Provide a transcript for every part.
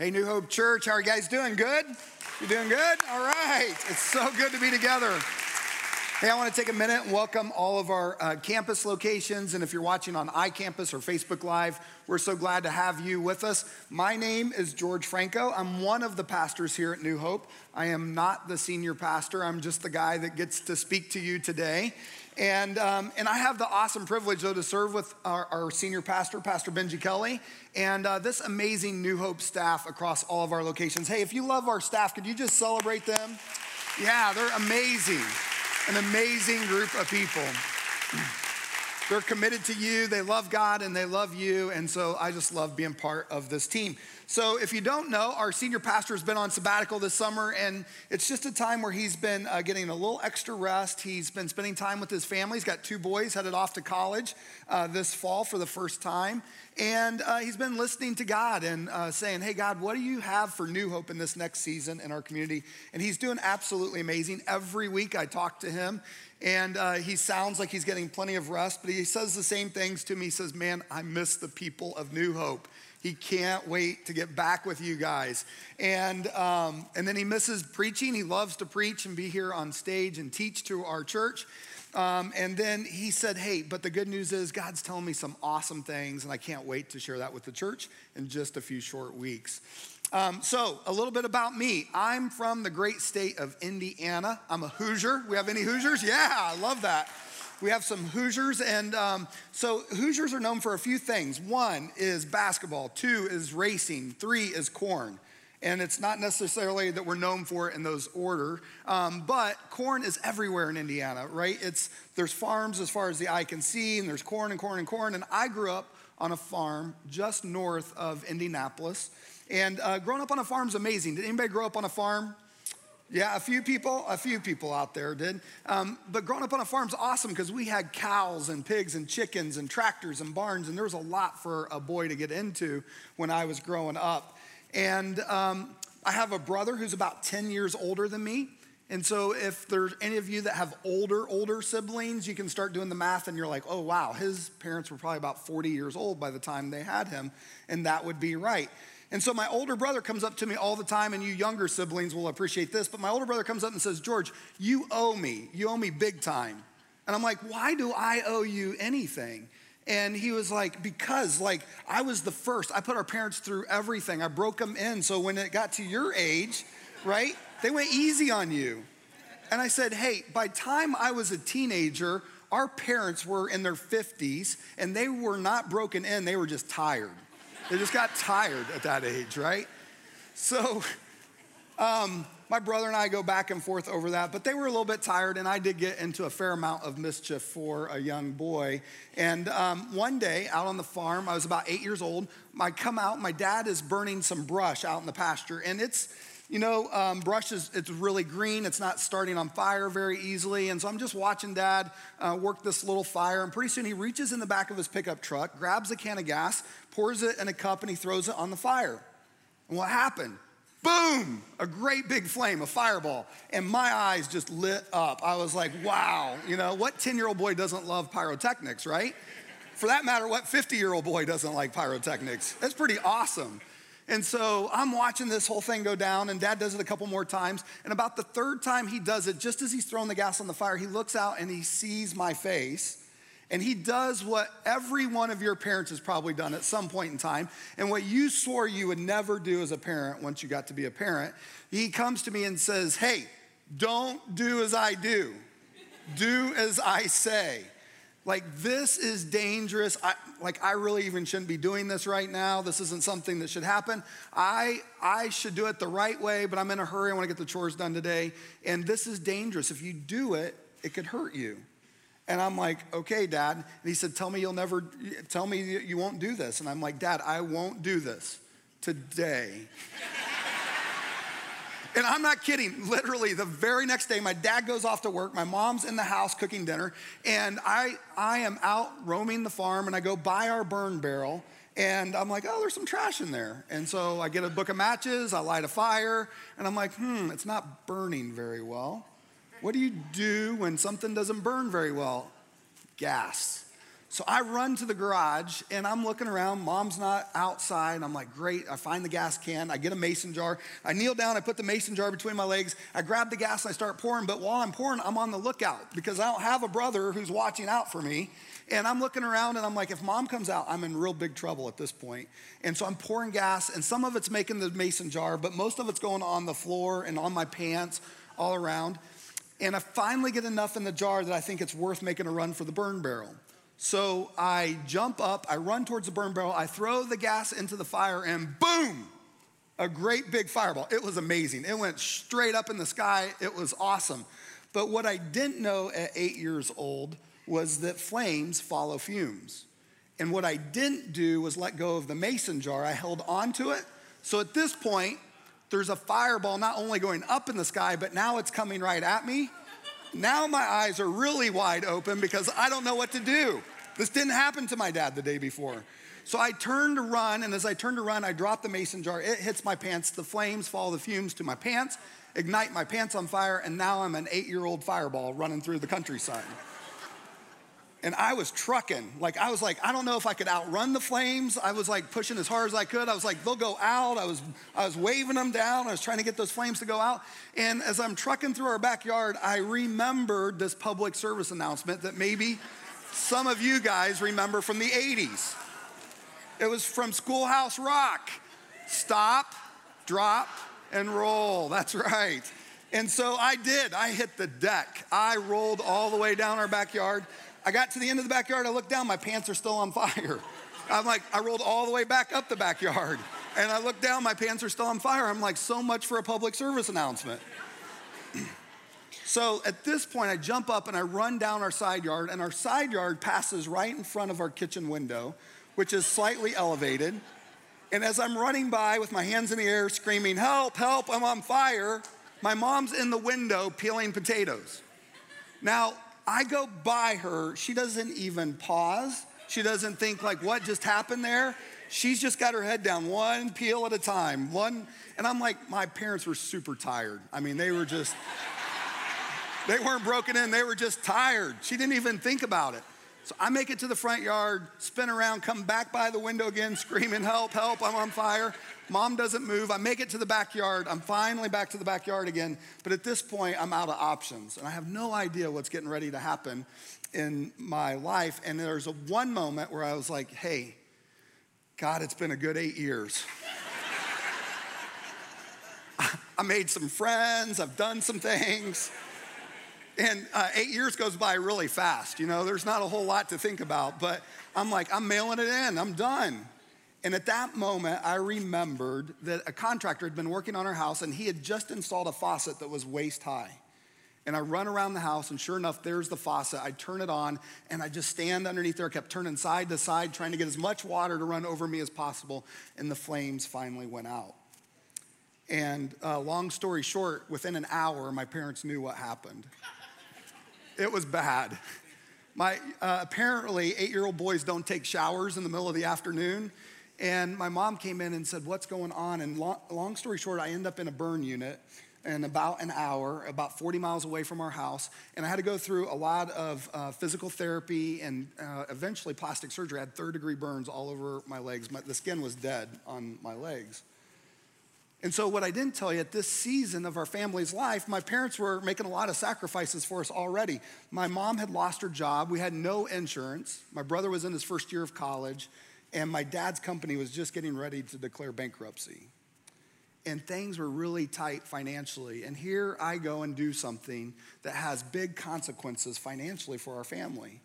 Hey, New Hope Church, how are you guys doing? Good? You doing good? All right. It's so good to be together. Hey, I want to take a minute and welcome all of our uh, campus locations. And if you're watching on iCampus or Facebook Live, we're so glad to have you with us. My name is George Franco. I'm one of the pastors here at New Hope. I am not the senior pastor, I'm just the guy that gets to speak to you today. And, um, and I have the awesome privilege, though, to serve with our, our senior pastor, Pastor Benji Kelly, and uh, this amazing New Hope staff across all of our locations. Hey, if you love our staff, could you just celebrate them? Yeah, they're amazing an amazing group of people. They're committed to you, they love God, and they love you. And so I just love being part of this team. So, if you don't know, our senior pastor has been on sabbatical this summer, and it's just a time where he's been uh, getting a little extra rest. He's been spending time with his family. He's got two boys headed off to college uh, this fall for the first time. And uh, he's been listening to God and uh, saying, Hey, God, what do you have for New Hope in this next season in our community? And he's doing absolutely amazing. Every week I talk to him, and uh, he sounds like he's getting plenty of rest, but he says the same things to me. He says, Man, I miss the people of New Hope. He can't wait to get back with you guys. And, um, and then he misses preaching. He loves to preach and be here on stage and teach to our church. Um, and then he said, Hey, but the good news is God's telling me some awesome things, and I can't wait to share that with the church in just a few short weeks. Um, so, a little bit about me. I'm from the great state of Indiana. I'm a Hoosier. We have any Hoosiers? Yeah, I love that. We have some Hoosiers, and um, so Hoosiers are known for a few things. One is basketball, two is racing, three is corn. And it's not necessarily that we're known for it in those order, um, but corn is everywhere in Indiana, right? It's there's farms as far as the eye can see, and there's corn and corn and corn. And I grew up on a farm just north of Indianapolis, and uh, growing up on a farm is amazing. Did anybody grow up on a farm? Yeah, a few people, a few people out there did. Um, but growing up on a farm's awesome because we had cows and pigs and chickens and tractors and barns, and there was a lot for a boy to get into when I was growing up. And um, I have a brother who's about 10 years older than me. And so, if there's any of you that have older, older siblings, you can start doing the math and you're like, oh, wow, his parents were probably about 40 years old by the time they had him. And that would be right. And so, my older brother comes up to me all the time, and you younger siblings will appreciate this. But my older brother comes up and says, George, you owe me. You owe me big time. And I'm like, why do I owe you anything? And he was like, because like I was the first. I put our parents through everything. I broke them in. So when it got to your age, right, they went easy on you. And I said, hey, by time I was a teenager, our parents were in their 50s and they were not broken in, they were just tired. They just got tired at that age, right? So um, my brother and I go back and forth over that, but they were a little bit tired, and I did get into a fair amount of mischief for a young boy. And um, one day out on the farm, I was about eight years old. I come out, my dad is burning some brush out in the pasture, and it's you know, um, brush is it's really green. It's not starting on fire very easily. And so I'm just watching dad uh, work this little fire. And pretty soon he reaches in the back of his pickup truck, grabs a can of gas, pours it in a cup, and he throws it on the fire. And what happened? boom, a great big flame, a fireball. And my eyes just lit up. I was like, wow, you know, what 10 year old boy doesn't love pyrotechnics, right? For that matter, what 50 year old boy doesn't like pyrotechnics? That's pretty awesome. And so I'm watching this whole thing go down, and dad does it a couple more times. And about the third time he does it, just as he's throwing the gas on the fire, he looks out and he sees my face and he does what every one of your parents has probably done at some point in time, and what you swore you would never do as a parent once you got to be a parent. He comes to me and says, Hey, don't do as I do, do as I say. Like, this is dangerous. I, like, I really even shouldn't be doing this right now. This isn't something that should happen. I, I should do it the right way, but I'm in a hurry. I want to get the chores done today. And this is dangerous. If you do it, it could hurt you. And I'm like, okay, dad. And he said, tell me you'll never, tell me you won't do this. And I'm like, dad, I won't do this today. And I'm not kidding. Literally, the very next day, my dad goes off to work. My mom's in the house cooking dinner. And I, I am out roaming the farm and I go by our burn barrel. And I'm like, oh, there's some trash in there. And so I get a book of matches, I light a fire, and I'm like, hmm, it's not burning very well. What do you do when something doesn't burn very well? Gas. So I run to the garage and I'm looking around. Mom's not outside. I'm like, great. I find the gas can. I get a mason jar. I kneel down. I put the mason jar between my legs. I grab the gas and I start pouring. But while I'm pouring, I'm on the lookout because I don't have a brother who's watching out for me. And I'm looking around and I'm like, if mom comes out, I'm in real big trouble at this point. And so I'm pouring gas and some of it's making the mason jar, but most of it's going on the floor and on my pants all around. And I finally get enough in the jar that I think it's worth making a run for the burn barrel. So I jump up, I run towards the burn barrel, I throw the gas into the fire, and boom, a great big fireball. It was amazing. It went straight up in the sky. It was awesome. But what I didn't know at eight years old was that flames follow fumes. And what I didn't do was let go of the mason jar. I held onto it. So at this point, there's a fireball not only going up in the sky, but now it's coming right at me. Now my eyes are really wide open because I don't know what to do. This didn't happen to my dad the day before. So I turn to run, and as I turn to run, I drop the mason jar. It hits my pants. The flames follow the fumes to my pants, ignite my pants on fire, and now I'm an eight year old fireball running through the countryside and I was trucking. Like, I was like, I don't know if I could outrun the flames. I was like pushing as hard as I could. I was like, they'll go out. I was, I was waving them down. I was trying to get those flames to go out. And as I'm trucking through our backyard, I remembered this public service announcement that maybe some of you guys remember from the 80s. It was from Schoolhouse Rock stop, drop, and roll. That's right. And so I did. I hit the deck. I rolled all the way down our backyard. I got to the end of the backyard, I looked down, my pants are still on fire. I'm like, I rolled all the way back up the backyard. And I looked down, my pants are still on fire. I'm like, so much for a public service announcement. So at this point, I jump up and I run down our side yard, and our side yard passes right in front of our kitchen window, which is slightly elevated. And as I'm running by with my hands in the air, screaming, Help, help, I'm on fire, my mom's in the window peeling potatoes. Now, I go by her, she doesn't even pause. She doesn't think like what just happened there. She's just got her head down one peel at a time. One and I'm like my parents were super tired. I mean, they were just they weren't broken in, they were just tired. She didn't even think about it. So I make it to the front yard, spin around, come back by the window again, screaming, Help, help, I'm on fire. Mom doesn't move. I make it to the backyard. I'm finally back to the backyard again. But at this point, I'm out of options. And I have no idea what's getting ready to happen in my life. And there's a one moment where I was like, Hey, God, it's been a good eight years. I made some friends, I've done some things. And uh, eight years goes by really fast. You know, there's not a whole lot to think about, but I'm like, I'm mailing it in, I'm done. And at that moment, I remembered that a contractor had been working on our house and he had just installed a faucet that was waist high. And I run around the house, and sure enough, there's the faucet. I turn it on, and I just stand underneath there. I kept turning side to side, trying to get as much water to run over me as possible, and the flames finally went out. And uh, long story short, within an hour, my parents knew what happened. It was bad. My uh, apparently eight-year-old boys don't take showers in the middle of the afternoon, and my mom came in and said, "What's going on?" And long, long story short, I end up in a burn unit in about an hour, about 40 miles away from our house. And I had to go through a lot of uh, physical therapy and uh, eventually plastic surgery. I had third degree burns all over my legs. My, the skin was dead on my legs. And so, what I didn't tell you at this season of our family's life, my parents were making a lot of sacrifices for us already. My mom had lost her job. We had no insurance. My brother was in his first year of college. And my dad's company was just getting ready to declare bankruptcy. And things were really tight financially. And here I go and do something that has big consequences financially for our family.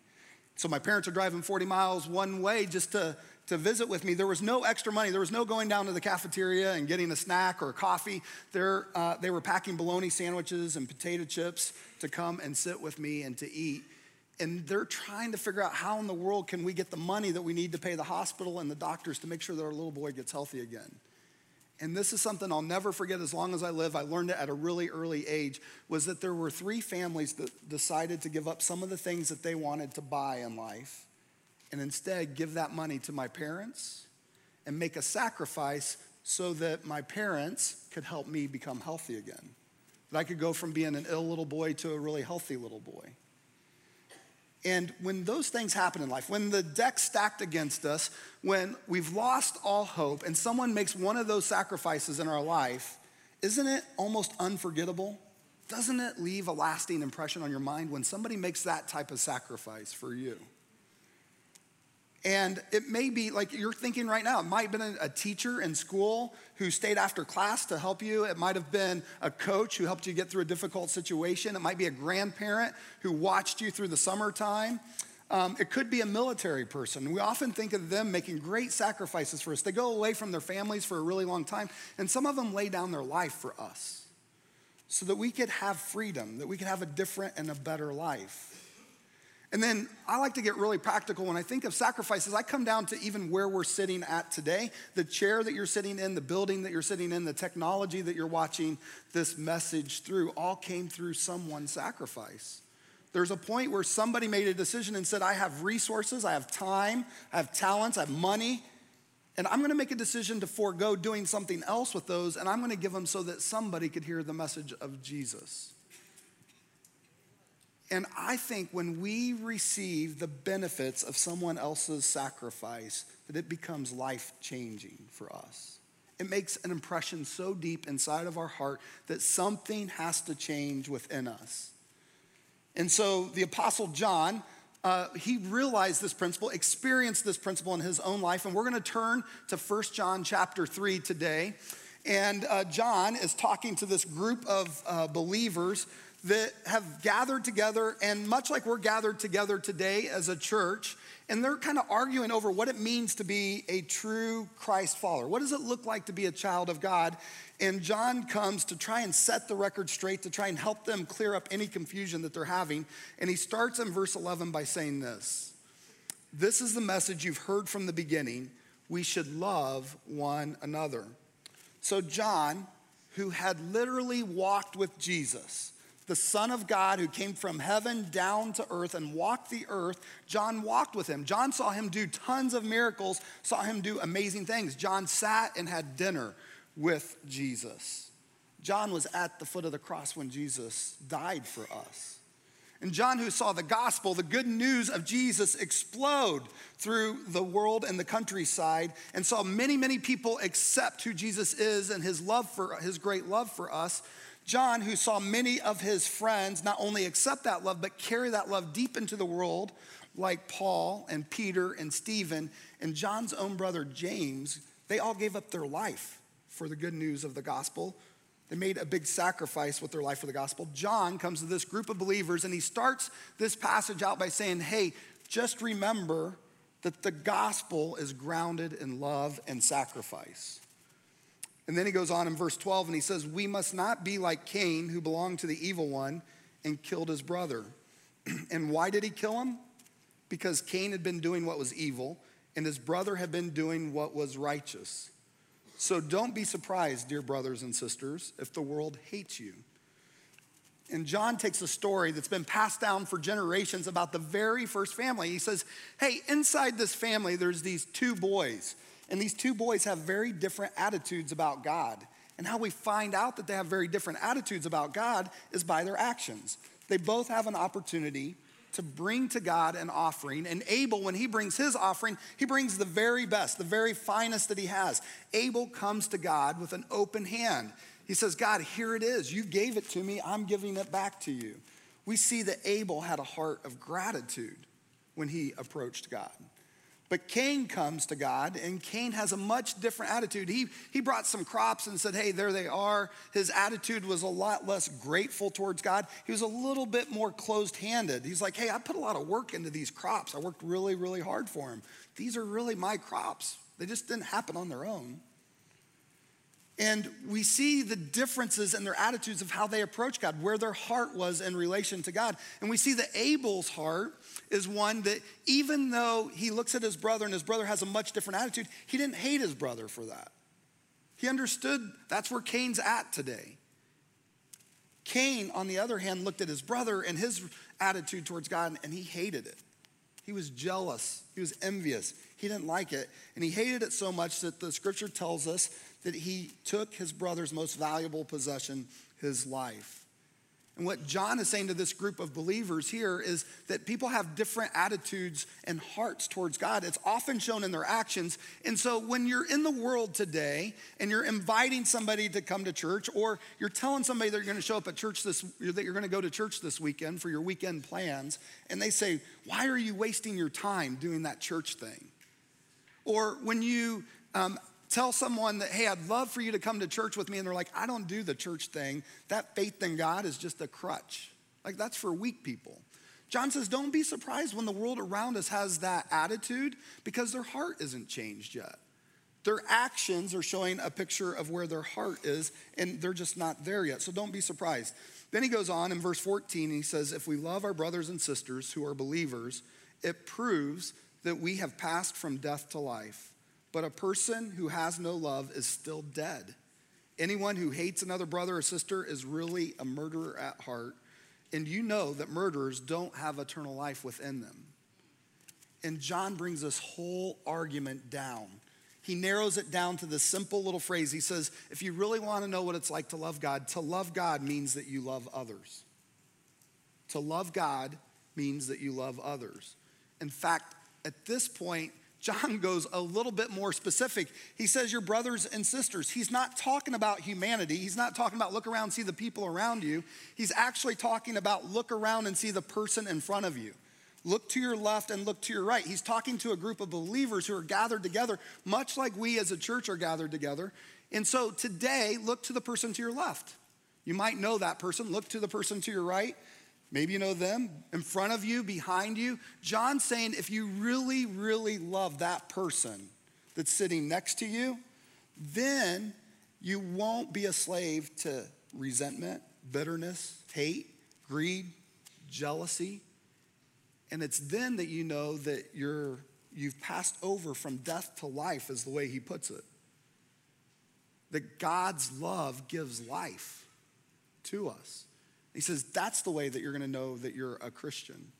So, my parents are driving 40 miles one way just to to visit with me, there was no extra money. There was no going down to the cafeteria and getting a snack or a coffee. Uh, they were packing bologna sandwiches and potato chips to come and sit with me and to eat. And they're trying to figure out how in the world can we get the money that we need to pay the hospital and the doctors to make sure that our little boy gets healthy again. And this is something I'll never forget as long as I live. I learned it at a really early age was that there were three families that decided to give up some of the things that they wanted to buy in life and instead give that money to my parents and make a sacrifice so that my parents could help me become healthy again. That I could go from being an ill little boy to a really healthy little boy. And when those things happen in life, when the deck's stacked against us, when we've lost all hope, and someone makes one of those sacrifices in our life, isn't it almost unforgettable? Doesn't it leave a lasting impression on your mind when somebody makes that type of sacrifice for you? And it may be like you're thinking right now, it might have been a teacher in school who stayed after class to help you. It might have been a coach who helped you get through a difficult situation. It might be a grandparent who watched you through the summertime. Um, it could be a military person. We often think of them making great sacrifices for us. They go away from their families for a really long time, and some of them lay down their life for us so that we could have freedom, that we could have a different and a better life. And then I like to get really practical when I think of sacrifices. I come down to even where we're sitting at today the chair that you're sitting in, the building that you're sitting in, the technology that you're watching this message through all came through someone's sacrifice. There's a point where somebody made a decision and said, I have resources, I have time, I have talents, I have money, and I'm gonna make a decision to forego doing something else with those, and I'm gonna give them so that somebody could hear the message of Jesus. And I think when we receive the benefits of someone else's sacrifice, that it becomes life changing for us. It makes an impression so deep inside of our heart that something has to change within us. And so the Apostle John, uh, he realized this principle, experienced this principle in his own life. And we're going to turn to 1 John chapter 3 today. And uh, John is talking to this group of uh, believers that have gathered together, and much like we're gathered together today as a church, and they're kind of arguing over what it means to be a true Christ follower. What does it look like to be a child of God? And John comes to try and set the record straight, to try and help them clear up any confusion that they're having. And he starts in verse 11 by saying this This is the message you've heard from the beginning. We should love one another. So, John, who had literally walked with Jesus, the Son of God who came from heaven down to earth and walked the earth, John walked with him. John saw him do tons of miracles, saw him do amazing things. John sat and had dinner with Jesus. John was at the foot of the cross when Jesus died for us. And John, who saw the gospel, the good news of Jesus explode through the world and the countryside, and saw many, many people accept who Jesus is and his love for his great love for us, John, who saw many of his friends not only accept that love, but carry that love deep into the world, like Paul and Peter and Stephen, and John's own brother James, they all gave up their life for the good news of the gospel. They made a big sacrifice with their life for the gospel. John comes to this group of believers and he starts this passage out by saying, Hey, just remember that the gospel is grounded in love and sacrifice. And then he goes on in verse 12 and he says, We must not be like Cain, who belonged to the evil one and killed his brother. and why did he kill him? Because Cain had been doing what was evil and his brother had been doing what was righteous. So don't be surprised, dear brothers and sisters, if the world hates you. And John takes a story that's been passed down for generations about the very first family. He says, Hey, inside this family, there's these two boys. And these two boys have very different attitudes about God. And how we find out that they have very different attitudes about God is by their actions. They both have an opportunity to bring to God an offering. And Abel, when he brings his offering, he brings the very best, the very finest that he has. Abel comes to God with an open hand. He says, God, here it is. You gave it to me. I'm giving it back to you. We see that Abel had a heart of gratitude when he approached God. But Cain comes to God, and Cain has a much different attitude. He, he brought some crops and said, Hey, there they are. His attitude was a lot less grateful towards God. He was a little bit more closed handed. He's like, Hey, I put a lot of work into these crops. I worked really, really hard for them. These are really my crops. They just didn't happen on their own. And we see the differences in their attitudes of how they approach God, where their heart was in relation to God. And we see that Abel's heart is one that even though he looks at his brother and his brother has a much different attitude, he didn't hate his brother for that. He understood that's where Cain's at today. Cain, on the other hand, looked at his brother and his attitude towards God and he hated it. He was jealous, he was envious, he didn't like it. And he hated it so much that the scripture tells us that he took his brother's most valuable possession, his life. And what John is saying to this group of believers here is that people have different attitudes and hearts towards God. It's often shown in their actions. And so when you're in the world today and you're inviting somebody to come to church, or you're telling somebody that you're going to show up at church this, that you're going to go to church this weekend for your weekend plans, and they say, Why are you wasting your time doing that church thing? Or when you um, tell someone that, hey, I'd love for you to come to church with me, and they're like, I don't do the church thing. That faith in God is just a crutch. Like, that's for weak people. John says, don't be surprised when the world around us has that attitude because their heart isn't changed yet. Their actions are showing a picture of where their heart is, and they're just not there yet. So don't be surprised. Then he goes on in verse 14, he says, If we love our brothers and sisters who are believers, it proves that we have passed from death to life. But a person who has no love is still dead. Anyone who hates another brother or sister is really a murderer at heart. And you know that murderers don't have eternal life within them. And John brings this whole argument down. He narrows it down to this simple little phrase. He says, if you really want to know what it's like to love God, to love God means that you love others. To love God means that you love others. In fact, at this point, John goes a little bit more specific. He says, Your brothers and sisters. He's not talking about humanity. He's not talking about look around, see the people around you. He's actually talking about look around and see the person in front of you. Look to your left and look to your right. He's talking to a group of believers who are gathered together, much like we as a church are gathered together. And so today, look to the person to your left. You might know that person. Look to the person to your right. Maybe you know them in front of you, behind you. John's saying if you really, really love that person that's sitting next to you, then you won't be a slave to resentment, bitterness, hate, greed, jealousy. And it's then that you know that you're, you've passed over from death to life, is the way he puts it. That God's love gives life to us. He says, that's the way that you're going to know that you're a Christian.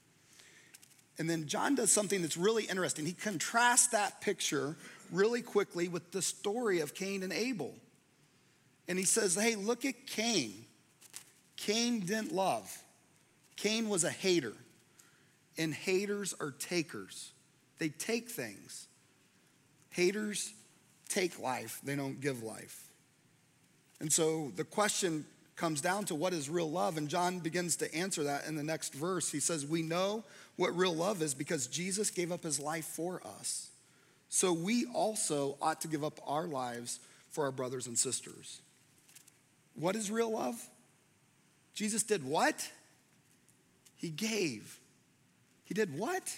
And then John does something that's really interesting. He contrasts that picture really quickly with the story of Cain and Abel. And he says, hey, look at Cain. Cain didn't love, Cain was a hater. And haters are takers, they take things. Haters take life, they don't give life. And so the question comes down to what is real love. And John begins to answer that in the next verse. He says, We know what real love is because Jesus gave up his life for us. So we also ought to give up our lives for our brothers and sisters. What is real love? Jesus did what? He gave. He did what?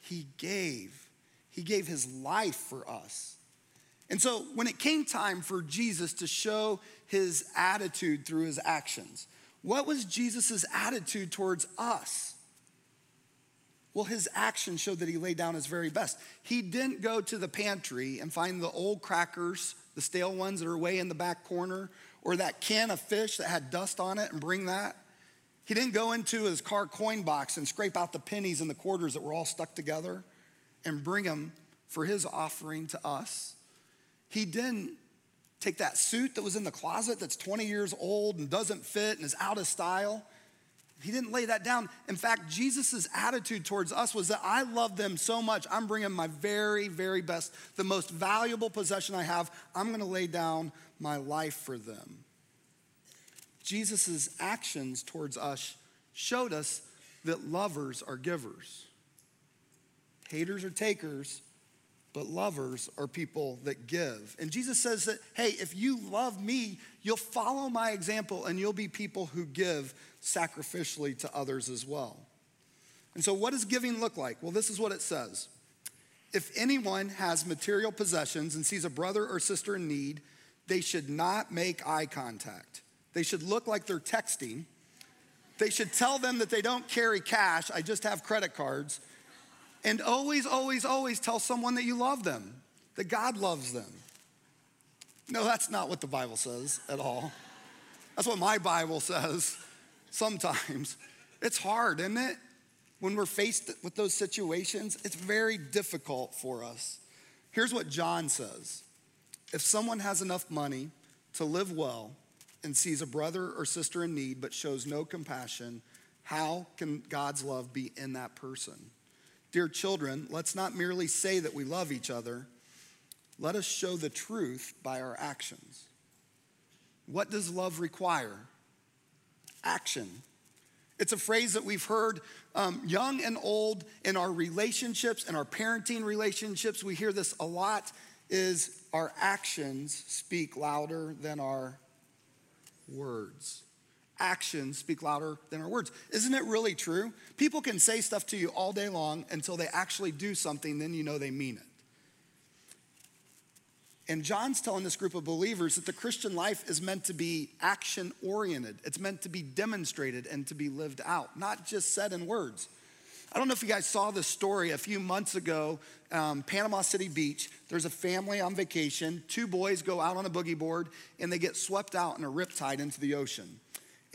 He gave. He gave his life for us. And so when it came time for Jesus to show his attitude through his actions. What was Jesus' attitude towards us? Well, his actions showed that he laid down his very best. He didn't go to the pantry and find the old crackers, the stale ones that are way in the back corner, or that can of fish that had dust on it and bring that. He didn't go into his car coin box and scrape out the pennies and the quarters that were all stuck together and bring them for his offering to us. He didn't Take that suit that was in the closet that's 20 years old and doesn't fit and is out of style. He didn't lay that down. In fact, Jesus' attitude towards us was that I love them so much, I'm bringing my very, very best, the most valuable possession I have. I'm going to lay down my life for them. Jesus' actions towards us showed us that lovers are givers, haters are takers, but lovers are people that give. And Jesus says that, hey, if you love me, you'll follow my example and you'll be people who give sacrificially to others as well. And so, what does giving look like? Well, this is what it says If anyone has material possessions and sees a brother or sister in need, they should not make eye contact. They should look like they're texting. They should tell them that they don't carry cash, I just have credit cards and always, always, always tell someone that you love them, that God loves them. No, that's not what the Bible says at all. That's what my Bible says sometimes. It's hard, isn't it? When we're faced with those situations, it's very difficult for us. Here's what John says If someone has enough money to live well and sees a brother or sister in need but shows no compassion, how can God's love be in that person? Dear children, let's not merely say that we love each other, let us show the truth by our actions. What does love require? Action. It's a phrase that we've heard um, young and old in our relationships and our parenting relationships. We hear this a lot is our actions speak louder than our words. Actions speak louder than our words. Isn't it really true? People can say stuff to you all day long until they actually do something, then you know they mean it. And John's telling this group of believers that the Christian life is meant to be action oriented. It's meant to be demonstrated and to be lived out, not just said in words. I don't know if you guys saw this story a few months ago, um, Panama City Beach. There's a family on vacation. Two boys go out on a boogie board and they get swept out in a riptide into the ocean.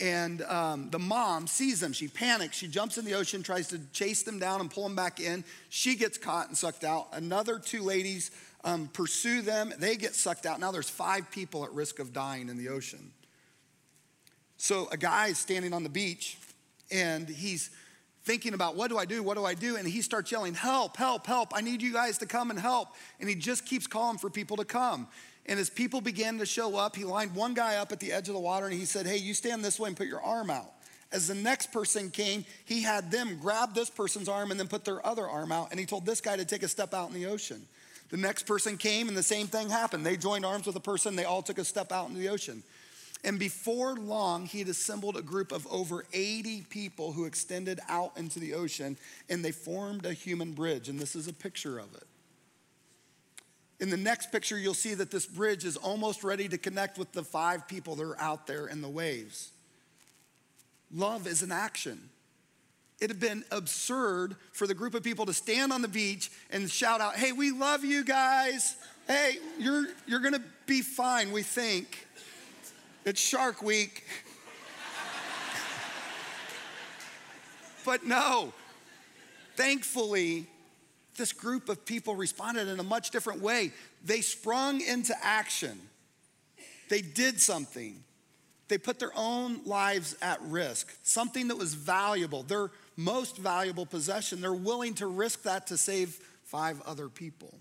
And um, the mom sees them. She panics. She jumps in the ocean, tries to chase them down and pull them back in. She gets caught and sucked out. Another two ladies um, pursue them. They get sucked out. Now there's five people at risk of dying in the ocean. So a guy is standing on the beach and he's thinking about what do I do? What do I do? And he starts yelling, Help, help, help. I need you guys to come and help. And he just keeps calling for people to come. And as people began to show up, he lined one guy up at the edge of the water and he said, Hey, you stand this way and put your arm out. As the next person came, he had them grab this person's arm and then put their other arm out. And he told this guy to take a step out in the ocean. The next person came and the same thing happened. They joined arms with a person, they all took a step out into the ocean. And before long, he had assembled a group of over 80 people who extended out into the ocean and they formed a human bridge. And this is a picture of it. In the next picture, you'll see that this bridge is almost ready to connect with the five people that are out there in the waves. Love is an action. It had been absurd for the group of people to stand on the beach and shout out, Hey, we love you guys. Hey, you're, you're gonna be fine, we think. It's Shark Week. but no, thankfully, this group of people responded in a much different way. They sprung into action, they did something. They put their own lives at risk, something that was valuable, their most valuable possession. They're willing to risk that to save five other people.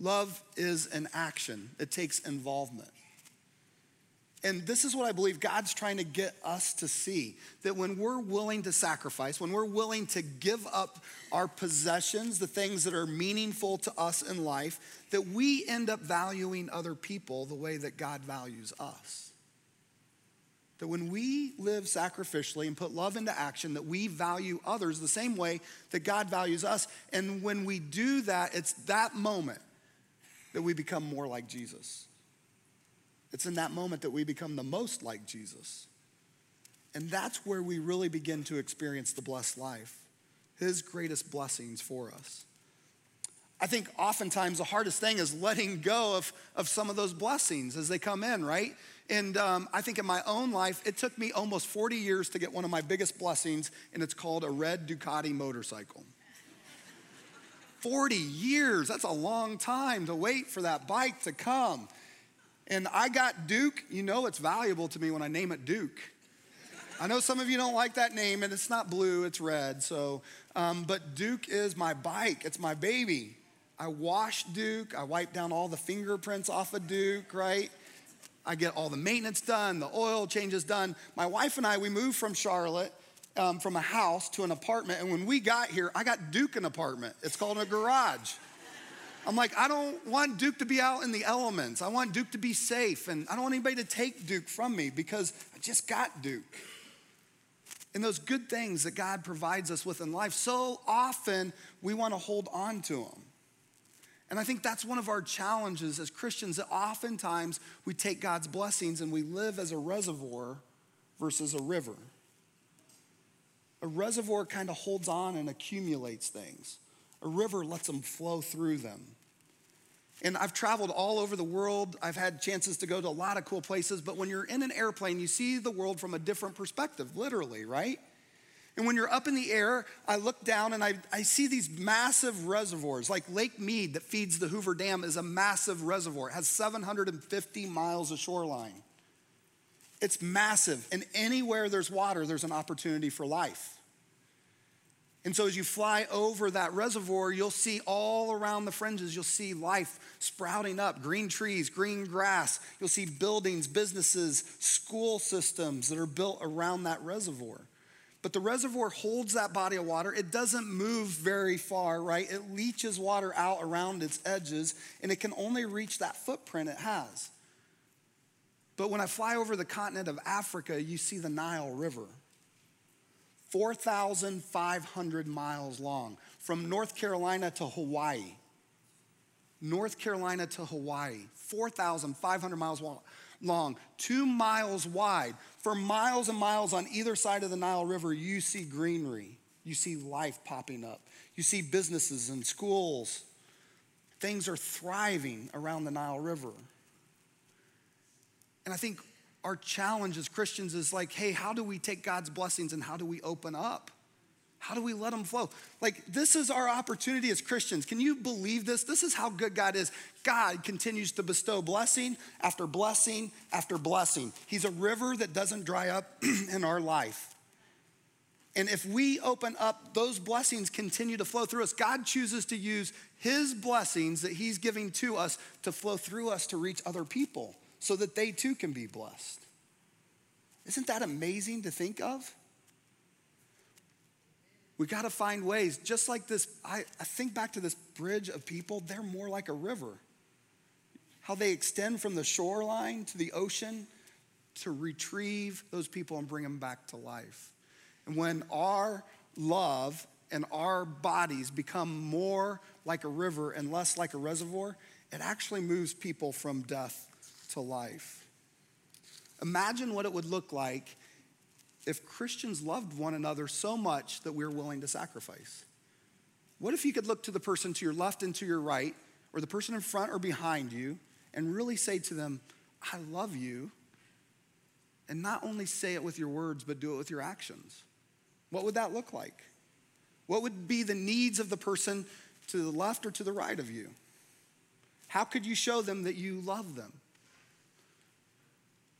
Love is an action, it takes involvement. And this is what I believe God's trying to get us to see that when we're willing to sacrifice, when we're willing to give up our possessions, the things that are meaningful to us in life, that we end up valuing other people the way that God values us. That when we live sacrificially and put love into action, that we value others the same way that God values us. And when we do that, it's that moment that we become more like Jesus. It's in that moment that we become the most like Jesus. And that's where we really begin to experience the blessed life, His greatest blessings for us. I think oftentimes the hardest thing is letting go of, of some of those blessings as they come in, right? And um, I think in my own life, it took me almost 40 years to get one of my biggest blessings, and it's called a red Ducati motorcycle. 40 years, that's a long time to wait for that bike to come. And I got Duke. You know it's valuable to me when I name it Duke. I know some of you don't like that name, and it's not blue, it's red. So, um, but Duke is my bike, it's my baby. I wash Duke, I wipe down all the fingerprints off of Duke, right? I get all the maintenance done, the oil changes done. My wife and I, we moved from Charlotte um, from a house to an apartment. And when we got here, I got Duke an apartment. It's called a garage. I'm like, I don't want Duke to be out in the elements. I want Duke to be safe. And I don't want anybody to take Duke from me because I just got Duke. And those good things that God provides us with in life, so often we want to hold on to them. And I think that's one of our challenges as Christians that oftentimes we take God's blessings and we live as a reservoir versus a river. A reservoir kind of holds on and accumulates things. A river lets them flow through them. And I've traveled all over the world. I've had chances to go to a lot of cool places, but when you're in an airplane, you see the world from a different perspective, literally, right? And when you're up in the air, I look down and I, I see these massive reservoirs, like Lake Mead that feeds the Hoover Dam is a massive reservoir. It has 750 miles of shoreline. It's massive. And anywhere there's water, there's an opportunity for life. And so as you fly over that reservoir, you'll see all around the fringes, you'll see life sprouting up green trees, green grass. You'll see buildings, businesses, school systems that are built around that reservoir. But the reservoir holds that body of water. It doesn't move very far, right? It leaches water out around its edges, and it can only reach that footprint it has. But when I fly over the continent of Africa, you see the Nile River. 4,500 miles long from North Carolina to Hawaii. North Carolina to Hawaii, 4,500 miles long, two miles wide. For miles and miles on either side of the Nile River, you see greenery. You see life popping up. You see businesses and schools. Things are thriving around the Nile River. And I think our challenge as Christians is like, hey, how do we take God's blessings and how do we open up? How do we let them flow? Like, this is our opportunity as Christians. Can you believe this? This is how good God is. God continues to bestow blessing after blessing after blessing. He's a river that doesn't dry up in our life. And if we open up, those blessings continue to flow through us. God chooses to use His blessings that He's giving to us to flow through us to reach other people so that they too can be blessed. Isn't that amazing to think of? We got to find ways, just like this. I, I think back to this bridge of people, they're more like a river. How they extend from the shoreline to the ocean to retrieve those people and bring them back to life. And when our love and our bodies become more like a river and less like a reservoir, it actually moves people from death to life. Imagine what it would look like if Christians loved one another so much that we we're willing to sacrifice. What if you could look to the person to your left and to your right, or the person in front or behind you, and really say to them, I love you, and not only say it with your words, but do it with your actions? What would that look like? What would be the needs of the person to the left or to the right of you? How could you show them that you love them?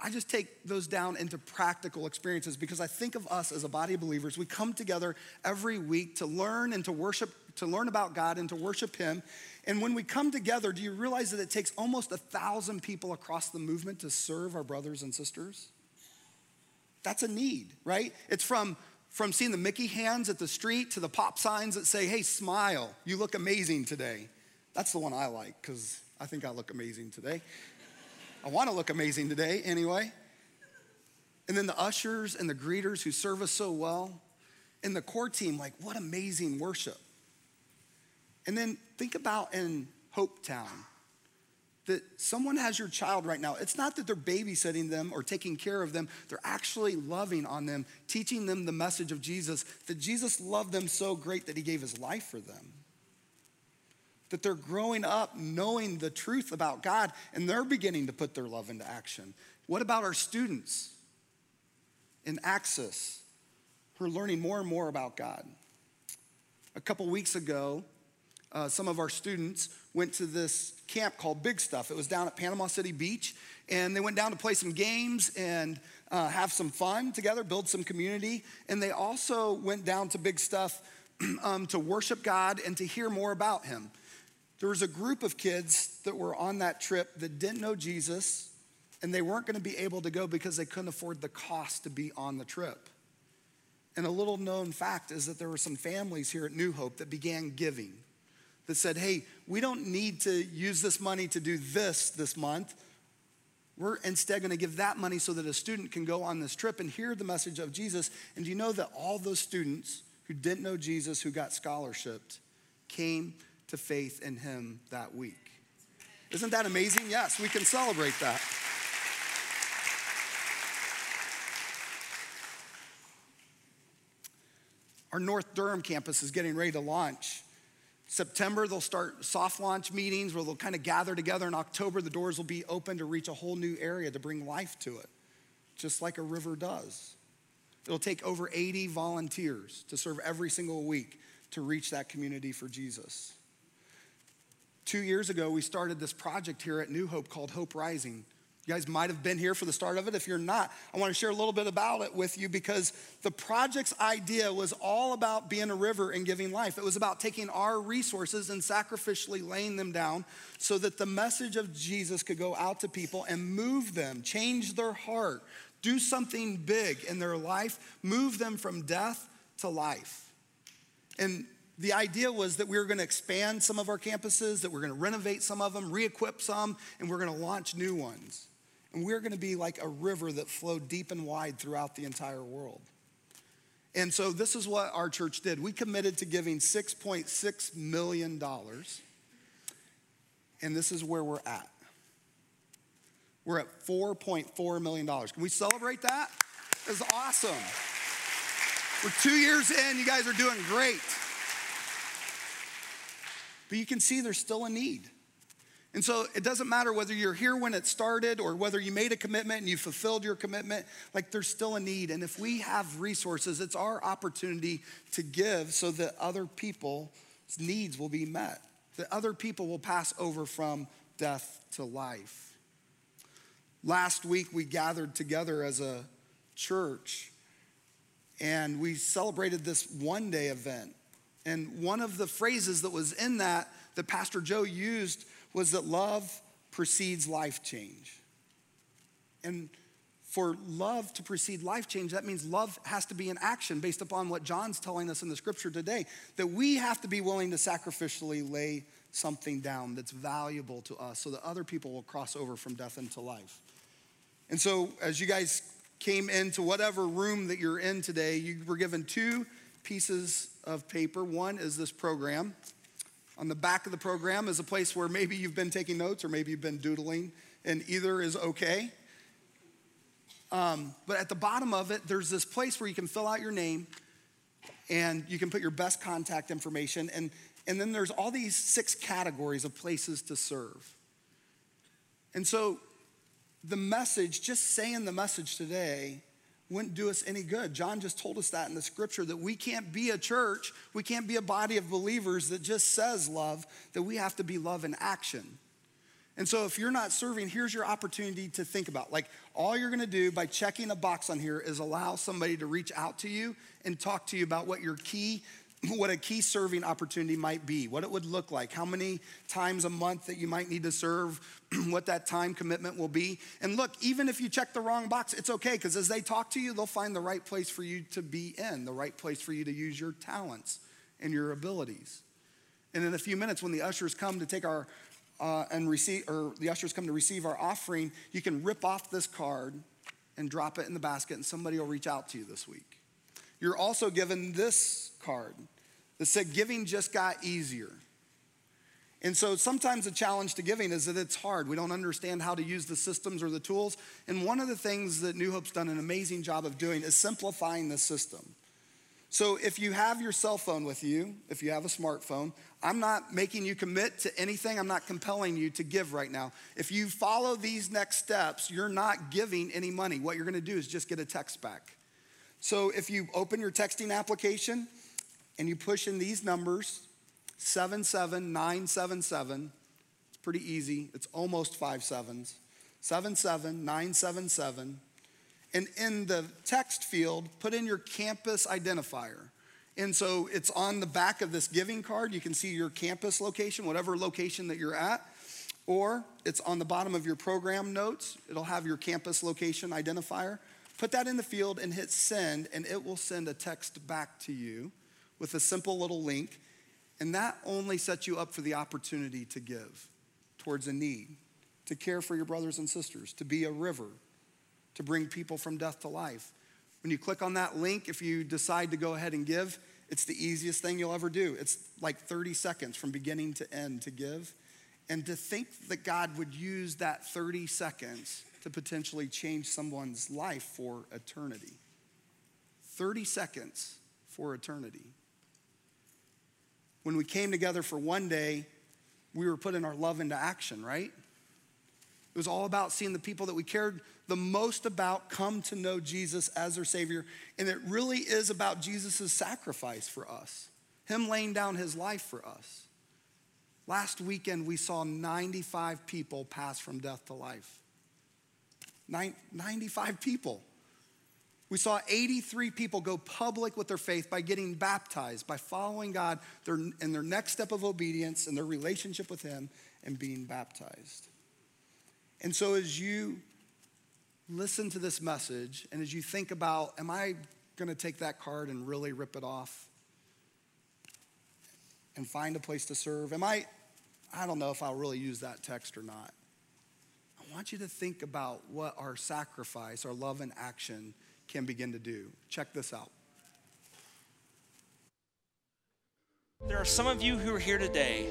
I just take those down into practical experiences because I think of us as a body of believers. We come together every week to learn and to worship, to learn about God and to worship Him. And when we come together, do you realize that it takes almost a thousand people across the movement to serve our brothers and sisters? That's a need, right? It's from from seeing the Mickey hands at the street to the pop signs that say, hey, smile, you look amazing today. That's the one I like because I think I look amazing today. I want to look amazing today anyway. And then the ushers and the greeters who serve us so well. And the core team, like, what amazing worship. And then think about in Hope Town that someone has your child right now. It's not that they're babysitting them or taking care of them, they're actually loving on them, teaching them the message of Jesus, that Jesus loved them so great that he gave his life for them that they're growing up knowing the truth about God and they're beginning to put their love into action. What about our students in Access who are learning more and more about God? A couple weeks ago, uh, some of our students went to this camp called BigStuf. It was down at Panama City Beach, and they went down to play some games and uh, have some fun together, build some community. And they also went down to BigStuf um, to worship God and to hear more about Him. There was a group of kids that were on that trip that didn't know Jesus, and they weren't going to be able to go because they couldn't afford the cost to be on the trip. And a little known fact is that there were some families here at New Hope that began giving, that said, hey, we don't need to use this money to do this this month. We're instead going to give that money so that a student can go on this trip and hear the message of Jesus. And do you know that all those students who didn't know Jesus, who got scholarshiped, came to faith in him that week. Isn't that amazing? Yes, we can celebrate that. Our North Durham campus is getting ready to launch. September, they'll start soft launch meetings where they'll kind of gather together. In October, the doors will be open to reach a whole new area to bring life to it, just like a river does. It'll take over 80 volunteers to serve every single week to reach that community for Jesus. Two years ago, we started this project here at New Hope called Hope Rising. You guys might have been here for the start of it. If you're not, I want to share a little bit about it with you because the project's idea was all about being a river and giving life. It was about taking our resources and sacrificially laying them down so that the message of Jesus could go out to people and move them, change their heart, do something big in their life, move them from death to life. And the idea was that we were going to expand some of our campuses, that we're going to renovate some of them, re equip some, and we're going to launch new ones. And we're going to be like a river that flowed deep and wide throughout the entire world. And so this is what our church did. We committed to giving $6.6 million. And this is where we're at. We're at $4.4 million. Can we celebrate that? It's awesome. We're two years in, you guys are doing great. But you can see there's still a need. And so it doesn't matter whether you're here when it started or whether you made a commitment and you fulfilled your commitment, like there's still a need. And if we have resources, it's our opportunity to give so that other people's needs will be met, that other people will pass over from death to life. Last week, we gathered together as a church and we celebrated this one day event. And one of the phrases that was in that that Pastor Joe used was that love precedes life change. And for love to precede life change, that means love has to be in action based upon what John's telling us in the scripture today. That we have to be willing to sacrificially lay something down that's valuable to us so that other people will cross over from death into life. And so, as you guys came into whatever room that you're in today, you were given two pieces of paper. One is this program. On the back of the program is a place where maybe you've been taking notes or maybe you've been doodling, and either is okay. Um, but at the bottom of it, there's this place where you can fill out your name and you can put your best contact information. And, and then there's all these six categories of places to serve. And so the message, just saying the message today, wouldn't do us any good. John just told us that in the scripture that we can't be a church, we can't be a body of believers that just says love, that we have to be love in action. And so if you're not serving, here's your opportunity to think about. Like all you're gonna do by checking a box on here is allow somebody to reach out to you and talk to you about what your key what a key serving opportunity might be, what it would look like, how many times a month that you might need to serve, what that time commitment will be. And look, even if you check the wrong box, it's okay because as they talk to you, they'll find the right place for you to be in, the right place for you to use your talents and your abilities. And in a few minutes, when the ushers come to take our uh, and receive, or the ushers come to receive our offering, you can rip off this card and drop it in the basket, and somebody will reach out to you this week. You're also given this card that said giving just got easier. And so sometimes the challenge to giving is that it's hard. We don't understand how to use the systems or the tools. And one of the things that New Hope's done an amazing job of doing is simplifying the system. So if you have your cell phone with you, if you have a smartphone, I'm not making you commit to anything. I'm not compelling you to give right now. If you follow these next steps, you're not giving any money. What you're going to do is just get a text back. So if you open your texting application and you push in these numbers 77977, it's pretty easy, it's almost five sevens. 77977. And in the text field, put in your campus identifier. And so it's on the back of this giving card. You can see your campus location, whatever location that you're at. Or it's on the bottom of your program notes. It'll have your campus location identifier. Put that in the field and hit send, and it will send a text back to you with a simple little link. And that only sets you up for the opportunity to give towards a need, to care for your brothers and sisters, to be a river, to bring people from death to life. When you click on that link, if you decide to go ahead and give, it's the easiest thing you'll ever do. It's like 30 seconds from beginning to end to give. And to think that God would use that 30 seconds to potentially change someone's life for eternity. 30 seconds for eternity. When we came together for one day, we were putting our love into action, right? It was all about seeing the people that we cared the most about come to know Jesus as their Savior. And it really is about Jesus' sacrifice for us, Him laying down His life for us. Last weekend, we saw 95 people pass from death to life. 95 people. We saw 83 people go public with their faith by getting baptized, by following God in their next step of obedience and their relationship with Him and being baptized. And so, as you listen to this message and as you think about, am I going to take that card and really rip it off and find a place to serve? Am I, I don't know if I'll really use that text or not. I want you to think about what our sacrifice, our love and action can begin to do. Check this out. There are some of you who are here today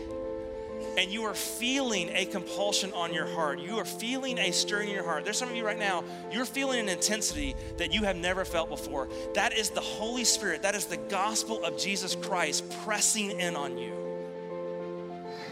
and you are feeling a compulsion on your heart. You are feeling a stirring in your heart. There's some of you right now, you're feeling an intensity that you have never felt before. That is the Holy Spirit, that is the gospel of Jesus Christ pressing in on you.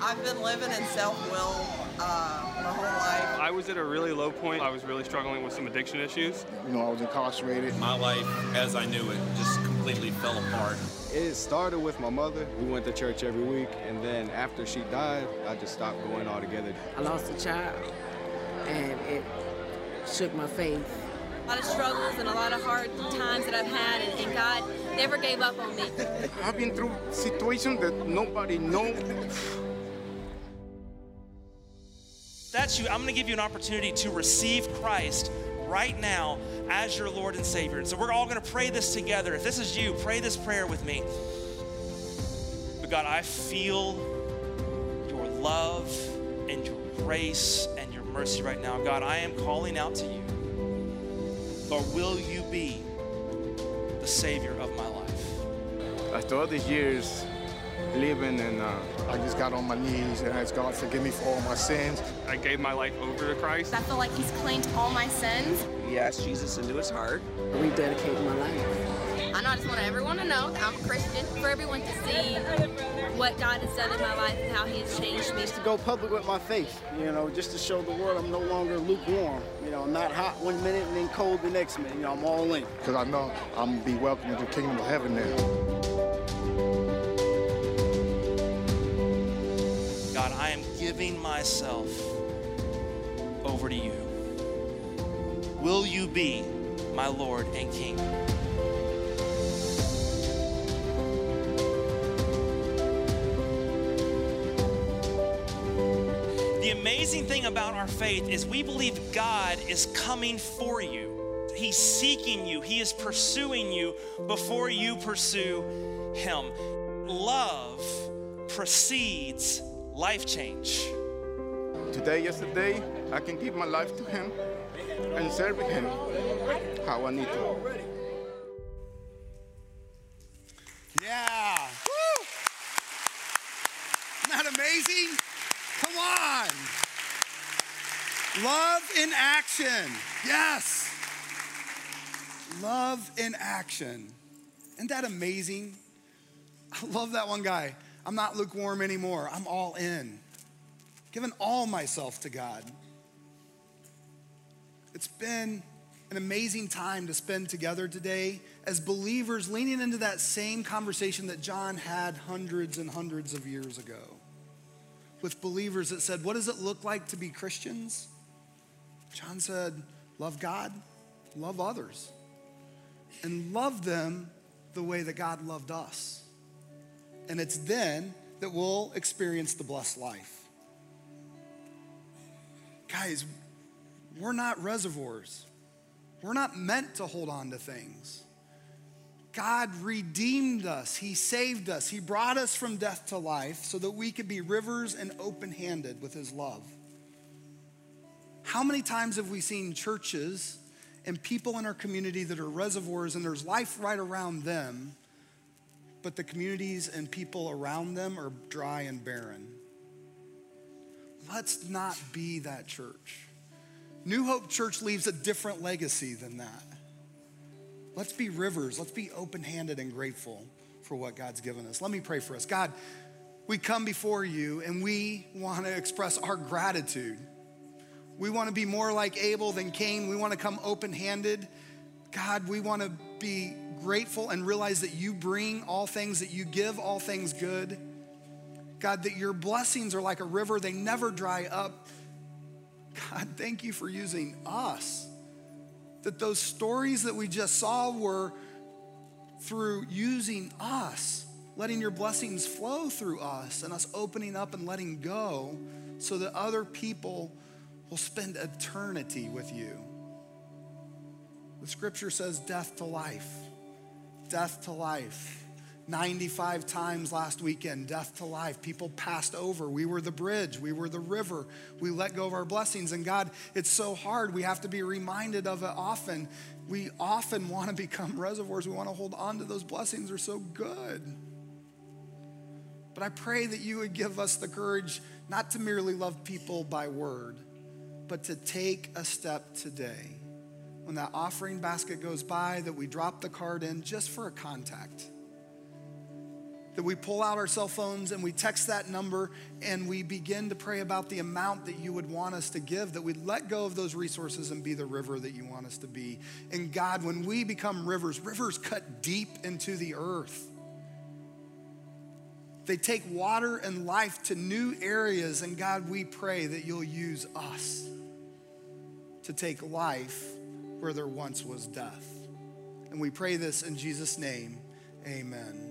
I've been living in self will uh, my whole life. I was at a really low point. I was really struggling with some addiction issues. You know, I was incarcerated. My life, as I knew it, just completely fell apart. It started with my mother. We went to church every week, and then after she died, I just stopped going altogether. I lost a child, and it shook my faith. A lot of struggles and a lot of hard times that I've had, and, and God never gave up on me. I've been through situations that nobody knows. That's you. I'm to give you an opportunity to receive Christ right now as your Lord and Savior. And so we're all to pray this together. If this is you, pray this prayer with me. But God, I feel your love and your grace and your mercy right now. God, I am calling out to you. Lord, will you be the Savior of my life? After all these years, living and uh, I just got on my knees and asked God to forgive me for all my sins. I gave my life over to Christ. I feel like he's cleaned all my sins. He asked Jesus into his heart. Rededicating my life. I know I just want everyone to know that I'm a Christian, for everyone to see what God has done in my life and how he has changed me. Just to go public with my faith, you know, just to show the world I'm no longer lukewarm. You know, I'm not hot one minute and then cold the next minute. You know, I'm all in. Because I know I'm going to be welcome to the kingdom of heaven now. Giving myself over to you. Will you be my Lord and King? The amazing thing about our faith is we believe God is coming for you. He's seeking you, He is pursuing you before you pursue Him. Love precedes life change. Today, yesterday, I can give my life to Him and serve Him how I need to. Yeah. Woo. Isn't that amazing? Come on. Love in action. Yes. Love in action. Isn't that amazing? I love that one guy. I'm not lukewarm anymore. I'm all in, giving all myself to God. It's been an amazing time to spend together today as believers leaning into that same conversation that John had hundreds and hundreds of years ago with believers that said, What does it look like to be Christians? John said, Love God, love others, and love them the way that God loved us. And it's then that we'll experience the blessed life. Guys, we're not reservoirs. We're not meant to hold on to things. God redeemed us. He saved us. He brought us from death to life so that we could be rivers and open handed with His love. How many times have we seen churches and people in our community that are reservoirs and there's life right around them, but the communities and people around them are dry and barren. Let's not be that church. New Hope Church leaves a different legacy than that. Let's be rivers. Let's be open handed and grateful for what God's given us. Let me pray for us. God, we come before you and we want to express our gratitude. We want to be more like Abel than Cain. We want to come open handed. God, we want to be grateful and realize that you bring all things, that you give all things good. God, that your blessings are like a river, they never dry up. God, thank you for using us that those stories that we just saw were through using us, letting your blessings flow through us, and us opening up and letting go so that other people will spend eternity with you. The scripture says death to life, death to life. 95 times last weekend, death to life. People passed over. We were the bridge, we were the river. We let go of our blessings. And God, it's so hard. We have to be reminded of it often. We often want to become reservoirs. We want to hold on to those blessings. They're so good. But I pray that you would give us the courage not to merely love people by word, but to take a step today. When that offering basket goes by, that we drop the card in just for a contact that we pull out our cell phones and we text that number and we begin to pray about the amount that you would want us to give, that we let go of those resources and be the river that you want us to be. And God, when we become rivers, rivers cut deep into the earth. They take water and life to new areas. And God, we pray that you'll use us to take life where there once was death. And we pray this in Jesus' name. Amen.